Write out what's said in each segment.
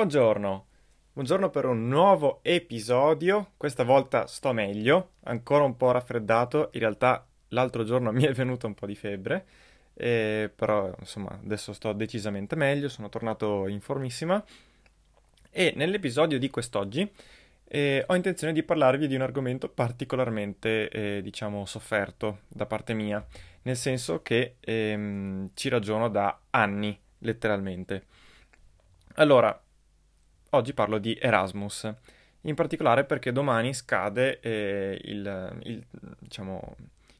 Buongiorno, buongiorno per un nuovo episodio. Questa volta sto meglio, ancora un po' raffreddato. In realtà l'altro giorno mi è venuta un po' di febbre, eh, però insomma adesso sto decisamente meglio, sono tornato in formissima. E nell'episodio di quest'oggi eh, ho intenzione di parlarvi di un argomento particolarmente, eh, diciamo, sofferto da parte mia, nel senso che ehm, ci ragiono da anni, letteralmente. Allora, Oggi parlo di Erasmus, in particolare perché domani scade eh, il, il, diciamo,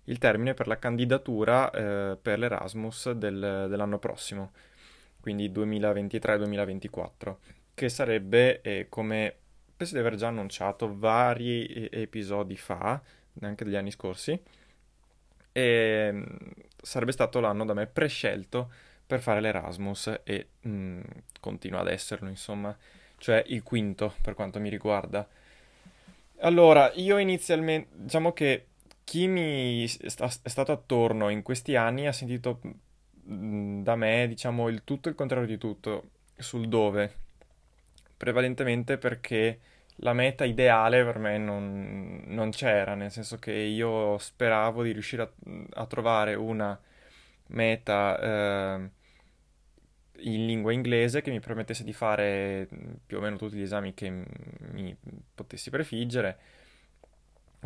il, termine per la candidatura eh, per l'Erasmus del, dell'anno prossimo, quindi 2023-2024, che sarebbe, eh, come penso di aver già annunciato vari eh, episodi fa, anche degli anni scorsi, e mm, sarebbe stato l'anno da me prescelto per fare l'Erasmus e mh, mm, continua ad esserlo, insomma cioè il quinto per quanto mi riguarda. Allora, io inizialmente, diciamo che chi mi sta, è stato attorno in questi anni ha sentito mm, da me, diciamo, il tutto e il contrario di tutto sul dove, prevalentemente perché la meta ideale per me non, non c'era, nel senso che io speravo di riuscire a, a trovare una meta eh, in lingua inglese che mi permettesse di fare più o meno tutti gli esami che mi potessi prefiggere,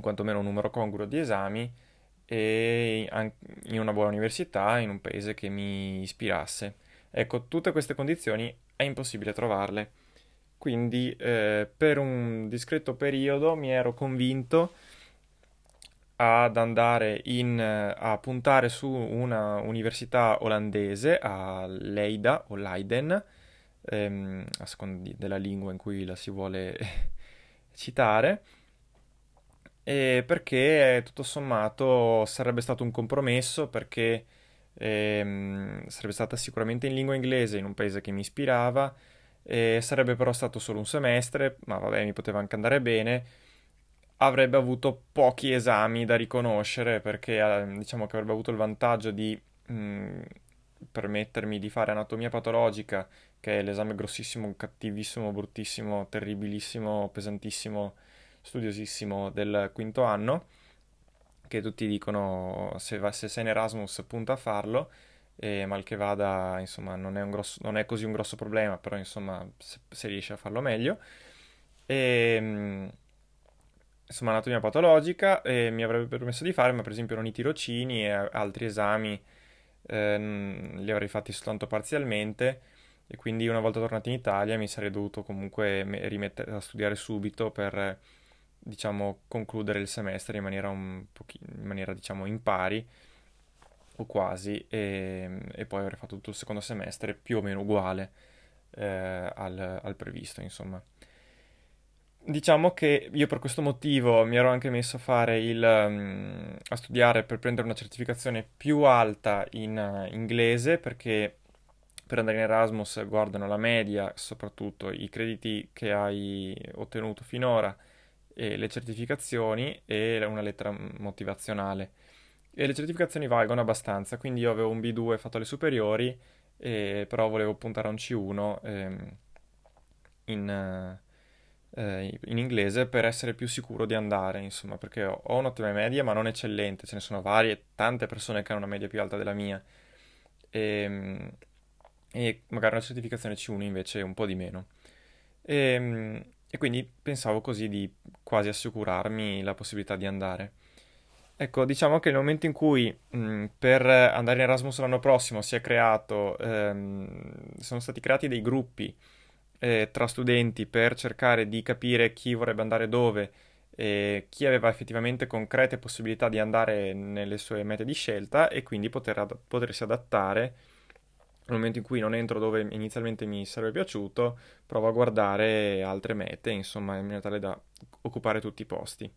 quantomeno un numero congruo di esami, e in una buona università, in un paese che mi ispirasse. Ecco, tutte queste condizioni è impossibile trovarle. Quindi eh, per un discreto periodo mi ero convinto ad andare in, a puntare su una università olandese, a Leida o Leiden, ehm, a seconda della lingua in cui la si vuole citare, perché tutto sommato sarebbe stato un compromesso, perché ehm, sarebbe stata sicuramente in lingua inglese in un paese che mi ispirava, sarebbe però stato solo un semestre, ma vabbè, mi poteva anche andare bene avrebbe avuto pochi esami da riconoscere perché eh, diciamo che avrebbe avuto il vantaggio di mh, mm, permettermi di fare anatomia patologica, che è l'esame grossissimo, cattivissimo, bruttissimo, terribilissimo, pesantissimo, studiosissimo del quinto anno, che tutti dicono se, va, se sei in Erasmus punta a farlo, e mal che vada, insomma, non è, grosso, non è così un grosso problema, però insomma, se, se riesci a farlo meglio. E, mh, insomma, anatomia patologica e mi avrebbe permesso di fare, ma per esempio non i tirocini e altri esami eh, li avrei fatti soltanto parzialmente e quindi una volta tornato in Italia mi sarei dovuto comunque rimettere a studiare subito per, diciamo, concludere il semestre in maniera, un pochino, in maniera diciamo, impari o quasi e, e, poi avrei fatto tutto il secondo semestre più o meno uguale eh, al, al previsto, insomma. Diciamo che io per questo motivo mi ero anche messo a fare il, um, a studiare per prendere una certificazione più alta in uh, inglese perché per andare in Erasmus guardano la media, soprattutto i crediti che hai ottenuto finora e le certificazioni e una lettera motivazionale. E le certificazioni valgono abbastanza, quindi io avevo un B2 fatto alle superiori, e, però volevo puntare a un C1 ehm, in... Uh, eh, in inglese per essere più sicuro di andare, insomma, perché ho, un'ottima media ma non eccellente, ce ne sono varie, tante persone che hanno una media più alta della mia e, ehm, e magari una certificazione C1 invece un po' di meno. E, ehm, e quindi pensavo così di quasi assicurarmi la possibilità di andare. Ecco, diciamo che nel momento in cui mh, per andare in Erasmus l'anno prossimo si è creato, ehm, sono stati creati dei gruppi eh, tra studenti per cercare di capire chi vorrebbe andare dove e chi aveva effettivamente concrete possibilità di andare nelle sue mete di scelta e quindi poter ad- potersi adattare nel momento in cui non entro dove inizialmente mi sarebbe piaciuto, provo a guardare altre mete, insomma, in maniera tale da occupare tutti i posti.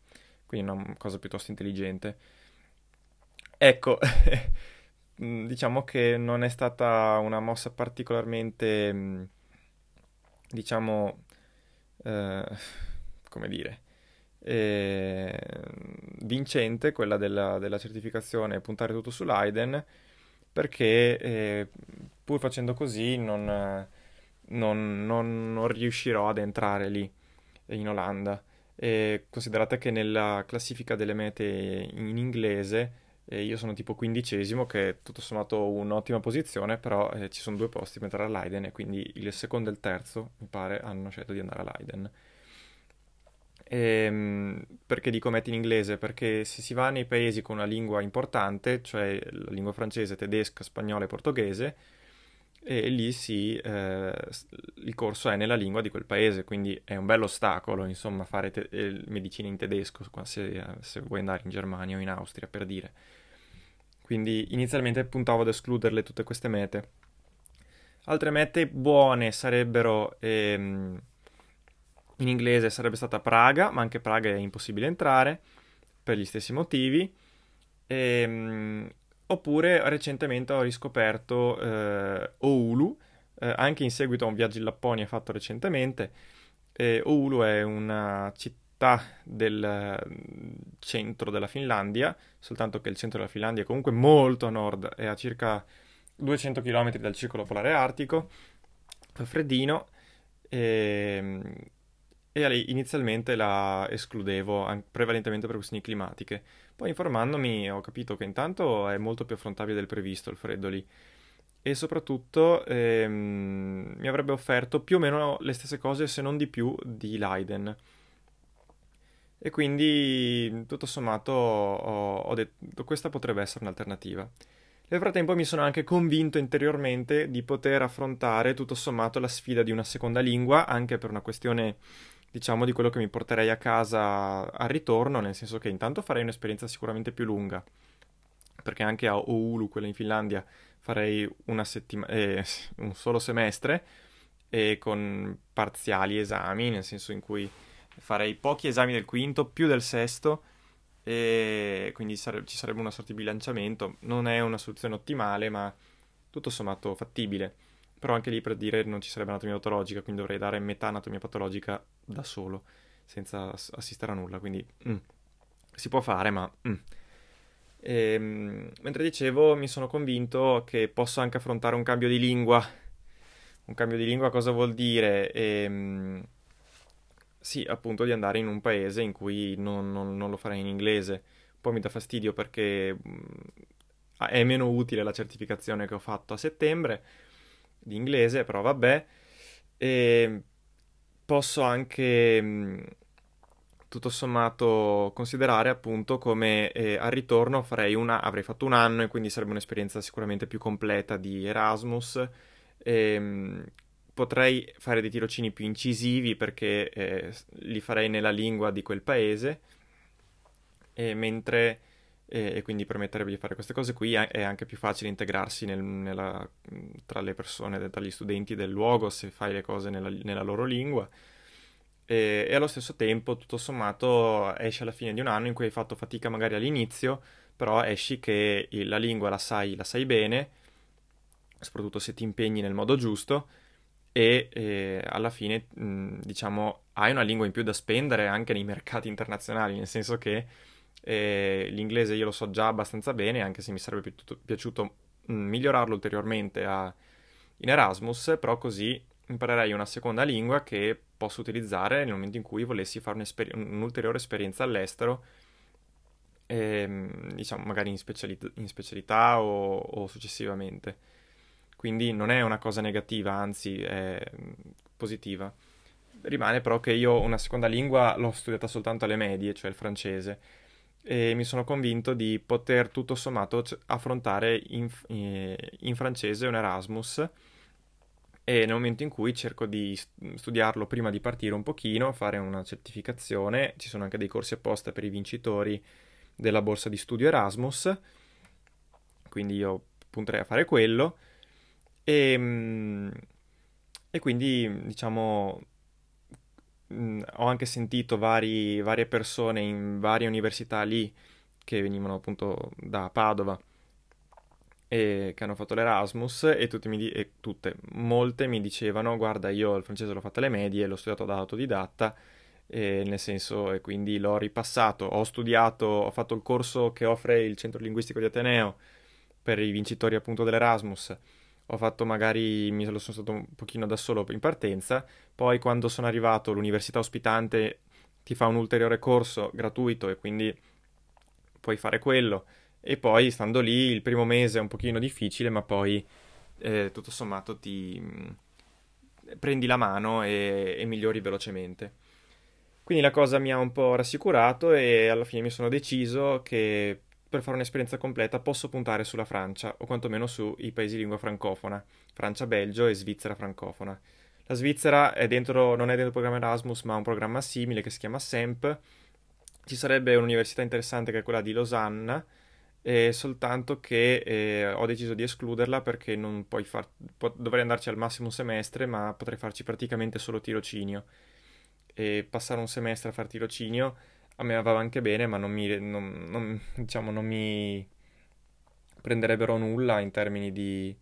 Quindi una cosa piuttosto intelligente. Ecco, diciamo che non è stata una mossa particolarmente, diciamo, eh, come dire, eh, vincente quella della, della certificazione puntare tutto su Leiden perché eh, pur facendo così non, non, non, non, riuscirò ad entrare lì in Olanda. E considerate che nella classifica delle mete in inglese eh, io sono tipo quindicesimo, che è tutto sommato un'ottima posizione, però eh, ci sono due posti per andare a Leiden e quindi il secondo e il terzo, mi pare, hanno scelto di andare a Leiden. E, ehm, perché dico metti in inglese? Perché se si va nei paesi con una lingua importante, cioè la lingua francese, tedesca, spagnola e portoghese, e lì si, eh, il corso è nella lingua di quel paese, quindi è un bello ostacolo, insomma, fare te- eh, medicina in tedesco se, se, vuoi andare in Germania o in Austria, per dire. Quindi inizialmente puntavo ad escluderle tutte queste mete. Altre mete buone sarebbero... Ehm, in inglese sarebbe stata Praga, ma anche Praga è impossibile entrare per gli stessi motivi. Ehm, oppure recentemente ho riscoperto eh, Oulu, eh, anche in seguito a un viaggio in Lapponia fatto recentemente. E Oulu è una città del mm, centro della Finlandia, soltanto che il centro della Finlandia è comunque molto a nord, è a circa 200 km dal circolo polare artico, fa freddino. E, ehm, e inizialmente la escludevo prevalentemente per questioni climatiche. Poi informandomi ho capito che intanto è molto più affrontabile del previsto il freddo lì e soprattutto ehm, mi avrebbe offerto più o meno le stesse cose se non di più di Leiden. E quindi tutto sommato ho, ho detto questa potrebbe essere un'alternativa. Nel frattempo mi sono anche convinto interiormente di poter affrontare tutto sommato la sfida di una seconda lingua, anche per una questione diciamo, di quello che mi porterei a casa al ritorno, nel senso che intanto farei un'esperienza sicuramente più lunga, perché anche a Oulu, quella in Finlandia, farei settima- eh, un solo semestre e con parziali esami, nel senso in cui farei pochi esami del quinto, più del sesto, e quindi sare- ci sarebbe una sorta di bilanciamento. Non è una soluzione ottimale, ma tutto sommato fattibile. Però anche lì per dire non ci sarebbe anatomia patologica, quindi dovrei dare metà anatomia patologica da solo, senza assistere a nulla. Quindi mm, si può fare, ma... Mm. E, ehm, mentre dicevo, mi sono convinto che posso anche affrontare un cambio di lingua. Un cambio di lingua cosa vuol dire? Ehm, sì, appunto di andare in un paese in cui non, non, non lo farei in inglese. Poi mi dà fastidio perché mm, è meno utile la certificazione che ho fatto a settembre di inglese, però vabbè. E posso anche mm, tutto sommato considerare appunto come eh, al ritorno una, avrei fatto un anno e quindi sarebbe un'esperienza sicuramente più completa di Erasmus. E, mm, potrei fare dei tirocini più incisivi perché eh, li farei nella lingua di quel paese, e mentre e, quindi permetterebbe di fare queste cose qui. È anche più facile integrarsi nel, nella, tra le persone, tra gli studenti del luogo se fai le cose nella, nella loro lingua. E, e, allo stesso tempo, tutto sommato, esci alla fine di un anno in cui hai fatto fatica magari all'inizio, però esci che la lingua la sai, la sai bene, soprattutto se ti impegni nel modo giusto. E, e alla fine, mh, diciamo, hai una lingua in più da spendere anche nei mercati internazionali, nel senso che e l'inglese io lo so già abbastanza bene, anche se mi sarebbe pi- piaciuto mh, migliorarlo ulteriormente a, in Erasmus, però così imparerei una seconda lingua che posso utilizzare nel momento in cui volessi fare un'ulteriore esperienza all'estero, ehm, diciamo magari in, speciali- in specialità o, o, successivamente. Quindi non è una cosa negativa, anzi è positiva. Rimane però che io una seconda lingua l'ho studiata soltanto alle medie, cioè il francese e mi sono convinto di poter tutto sommato affrontare in, in francese un Erasmus e nel momento in cui cerco di studiarlo prima di partire un pochino, fare una certificazione, ci sono anche dei corsi apposta per i vincitori della borsa di studio Erasmus, quindi io punterei a fare quello E, mm, e quindi, diciamo, ho anche sentito vari, varie persone in varie università lì che venivano appunto da Padova e che hanno fatto l'Erasmus e, mi, e tutte, molte mi dicevano guarda io il francese l'ho fatto alle medie, l'ho studiato da autodidatta e nel senso e quindi l'ho ripassato, ho studiato, ho fatto il corso che offre il centro linguistico di Ateneo per i vincitori appunto dell'Erasmus ho fatto magari, mi sono stato un pochino da solo in partenza, poi quando sono arrivato l'università ospitante ti fa un ulteriore corso gratuito e quindi puoi fare quello e poi stando lì il primo mese è un pochino difficile ma poi eh, tutto sommato ti mm, prendi la mano e, e migliori velocemente. Quindi la cosa mi ha un po' rassicurato e alla fine mi sono deciso che per fare un'esperienza completa posso puntare sulla Francia, o quantomeno sui paesi di lingua francofona, Francia, Belgio e Svizzera francofona. La Svizzera è dentro, non è dentro il programma Erasmus, ma un programma simile che si chiama SEMP. Ci sarebbe un'università interessante che è quella di Losanna, eh, soltanto che eh, ho deciso di escluderla perché non puoi far, po- dovrei andarci al massimo un semestre, ma potrei farci praticamente solo tirocinio. E passare un semestre a fare tirocinio a me va anche bene, ma non mi, non, non, diciamo, non mi prenderebbero nulla in termini di,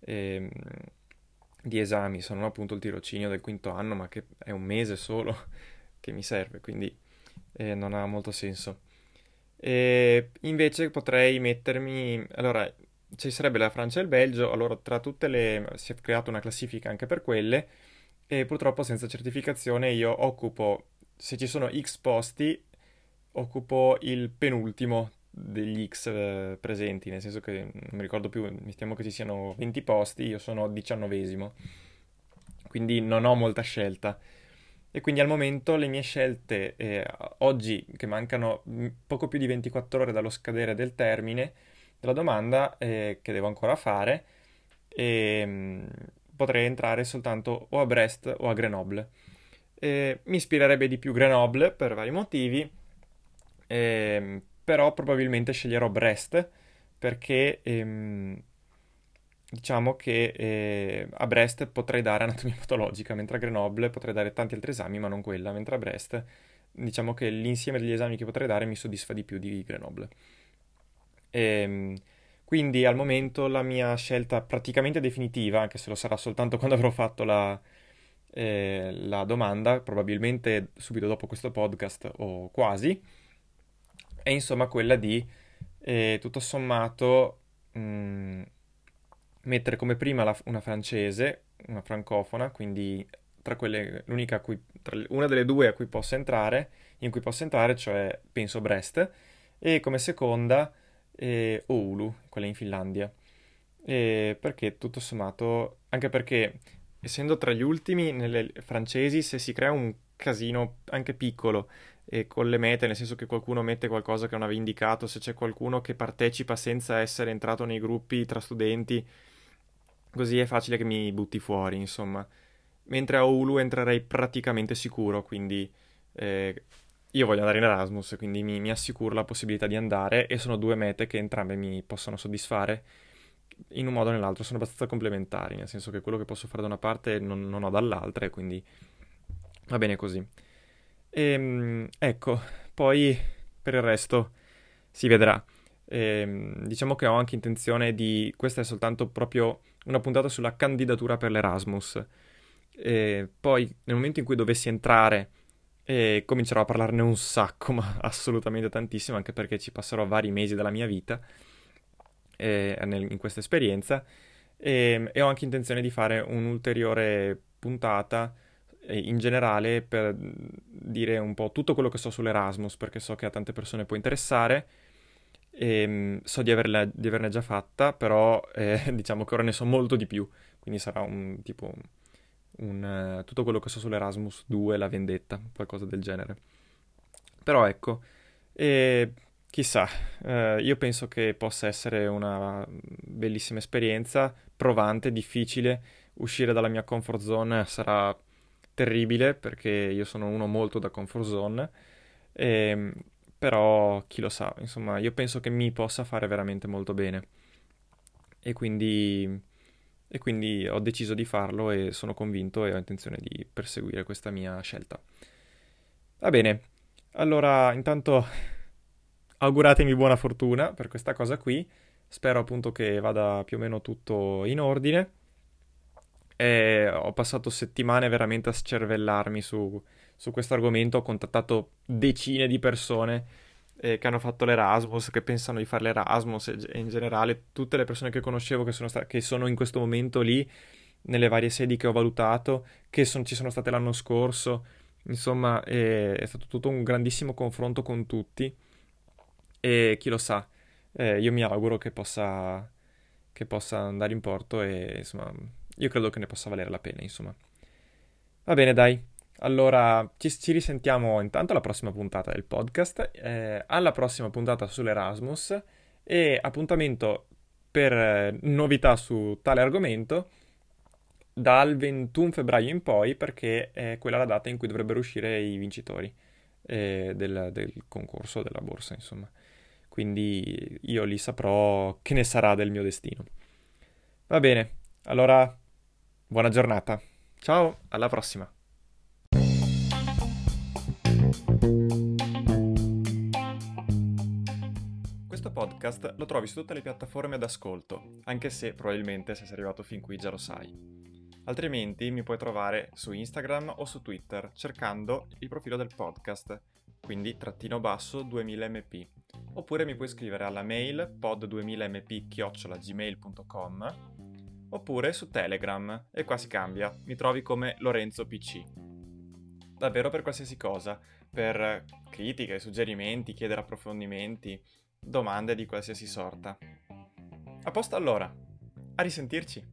eh, di esami, sono appunto il tirocinio del quinto anno, ma che è un mese solo che mi serve, quindi eh, non ha molto senso. E invece potrei mettermi, allora ci sarebbe la Francia e il Belgio, allora tra tutte le si è creata una classifica anche per quelle e purtroppo senza certificazione io occupo, se ci sono X posti, occupo il penultimo degli X eh, presenti, nel senso che non mi ricordo più, mettiamo che ci siano 20 posti, io sono diciannovesimo, quindi non ho molta scelta. E quindi al momento le mie scelte, eh, oggi che mancano poco più di 24 ore dallo scadere del termine della domanda eh, che devo ancora fare, mh, potrei entrare soltanto o a Brest o a Grenoble. mi ispirerebbe di più Grenoble per vari motivi eh, però probabilmente sceglierò Brest perché ehm, diciamo che eh, a Brest potrei dare anatomia patologica, mentre a Grenoble potrei dare tanti altri esami, ma non quella, mentre a Brest diciamo che l'insieme degli esami che potrei dare mi soddisfa di più di Grenoble. E, ehm, quindi al momento la mia scelta praticamente definitiva, anche se lo sarà soltanto quando avrò fatto la, eh, la domanda, probabilmente subito dopo questo podcast o quasi, è insomma quella di, eh, tutto sommato, mh, mm, mettere come prima la, una francese, una francofona, quindi tra quelle, l'unica cui, tra una delle due a cui posso entrare, in cui posso entrare, cioè penso Brest, e come seconda eh, Oulu, quella in Finlandia. E perché tutto sommato, anche perché essendo tra gli ultimi nelle francesi, se si crea un casino anche piccolo e con le mete, nel senso che qualcuno mette qualcosa che non avevi indicato, se c'è qualcuno che partecipa senza essere entrato nei gruppi tra studenti, così è facile che mi butti fuori, insomma. Mentre a Ulu entrerei praticamente sicuro, quindi eh, io voglio andare in Erasmus, quindi mi, mi, assicuro la possibilità di andare e sono due mete che entrambe mi possono soddisfare in un modo o nell'altro, sono abbastanza complementari, nel senso che quello che posso fare da una parte non, non ho dall'altra e quindi va bene così. E, ehm, ecco, poi per il resto si vedrà. E, ehm, diciamo che ho anche intenzione di... Questa è soltanto proprio una puntata sulla candidatura per l'Erasmus. E poi nel momento in cui dovessi entrare e comincerò a parlarne un sacco, ma assolutamente tantissimo, anche perché ci passerò vari mesi della mia vita eh, nel, in questa esperienza e, ehm, e, ho anche intenzione di fare un'ulteriore puntata in generale per dire un po' tutto quello che so sull'Erasmus, perché so che a tante persone può interessare. E, ehm, so di, averla, di, averne già fatta, però eh, diciamo che ora ne so molto di più, quindi sarà un tipo un, uh, tutto quello che so sull'Erasmus 2, la vendetta, qualcosa del genere. Però ecco, e, chissà, uh, io penso che possa essere una bellissima esperienza, provante, difficile, uscire dalla mia comfort zone sarà terribile perché io sono uno molto da comfort zone, e, ehm, però chi lo sa, insomma, io penso che mi possa fare veramente molto bene. E quindi e quindi ho deciso di farlo e sono convinto e ho intenzione di perseguire questa mia scelta. Va bene, allora intanto auguratemi buona fortuna per questa cosa qui, spero appunto che vada più o meno tutto in ordine. E ho passato settimane veramente a scervellarmi su, su questo argomento, ho contattato decine di persone eh, che hanno fatto l'Erasmus, che pensano di fare l'Erasmus e, in generale tutte le persone che conoscevo che sono, sta- che sono in questo momento lì nelle varie sedi che ho valutato, che son- ci sono state l'anno scorso. Insomma, è, è stato tutto un grandissimo confronto con tutti e chi lo sa, eh, io mi auguro che possa, che possa andare in porto e insomma, io credo che ne possa valere la pena, insomma. Va bene, dai. Allora, ci, ci, risentiamo intanto alla prossima puntata del podcast, eh, alla prossima puntata sull'Erasmus e appuntamento per eh, novità su tale argomento dal 21 febbraio in poi perché è quella la data in cui dovrebbero uscire i vincitori eh, del, del concorso, della borsa, insomma. Quindi io lì saprò che ne sarà del mio destino. Va bene, allora buona giornata. Ciao, alla prossima. Questo podcast lo trovi su tutte le piattaforme d'ascolto, anche se probabilmente se sei arrivato fin qui già lo sai. Altrimenti mi puoi trovare su Instagram o su Twitter cercando il profilo del podcast, quindi trattino basso 2000mp. Oppure mi puoi scrivere alla mail pod2000mp-gmail.com oppure su Telegram e qua si cambia, mi trovi come Lorenzo PC. Davvero per qualsiasi cosa, per critiche, suggerimenti, chiedere approfondimenti, domande di qualsiasi sorta. A posto allora, a risentirci!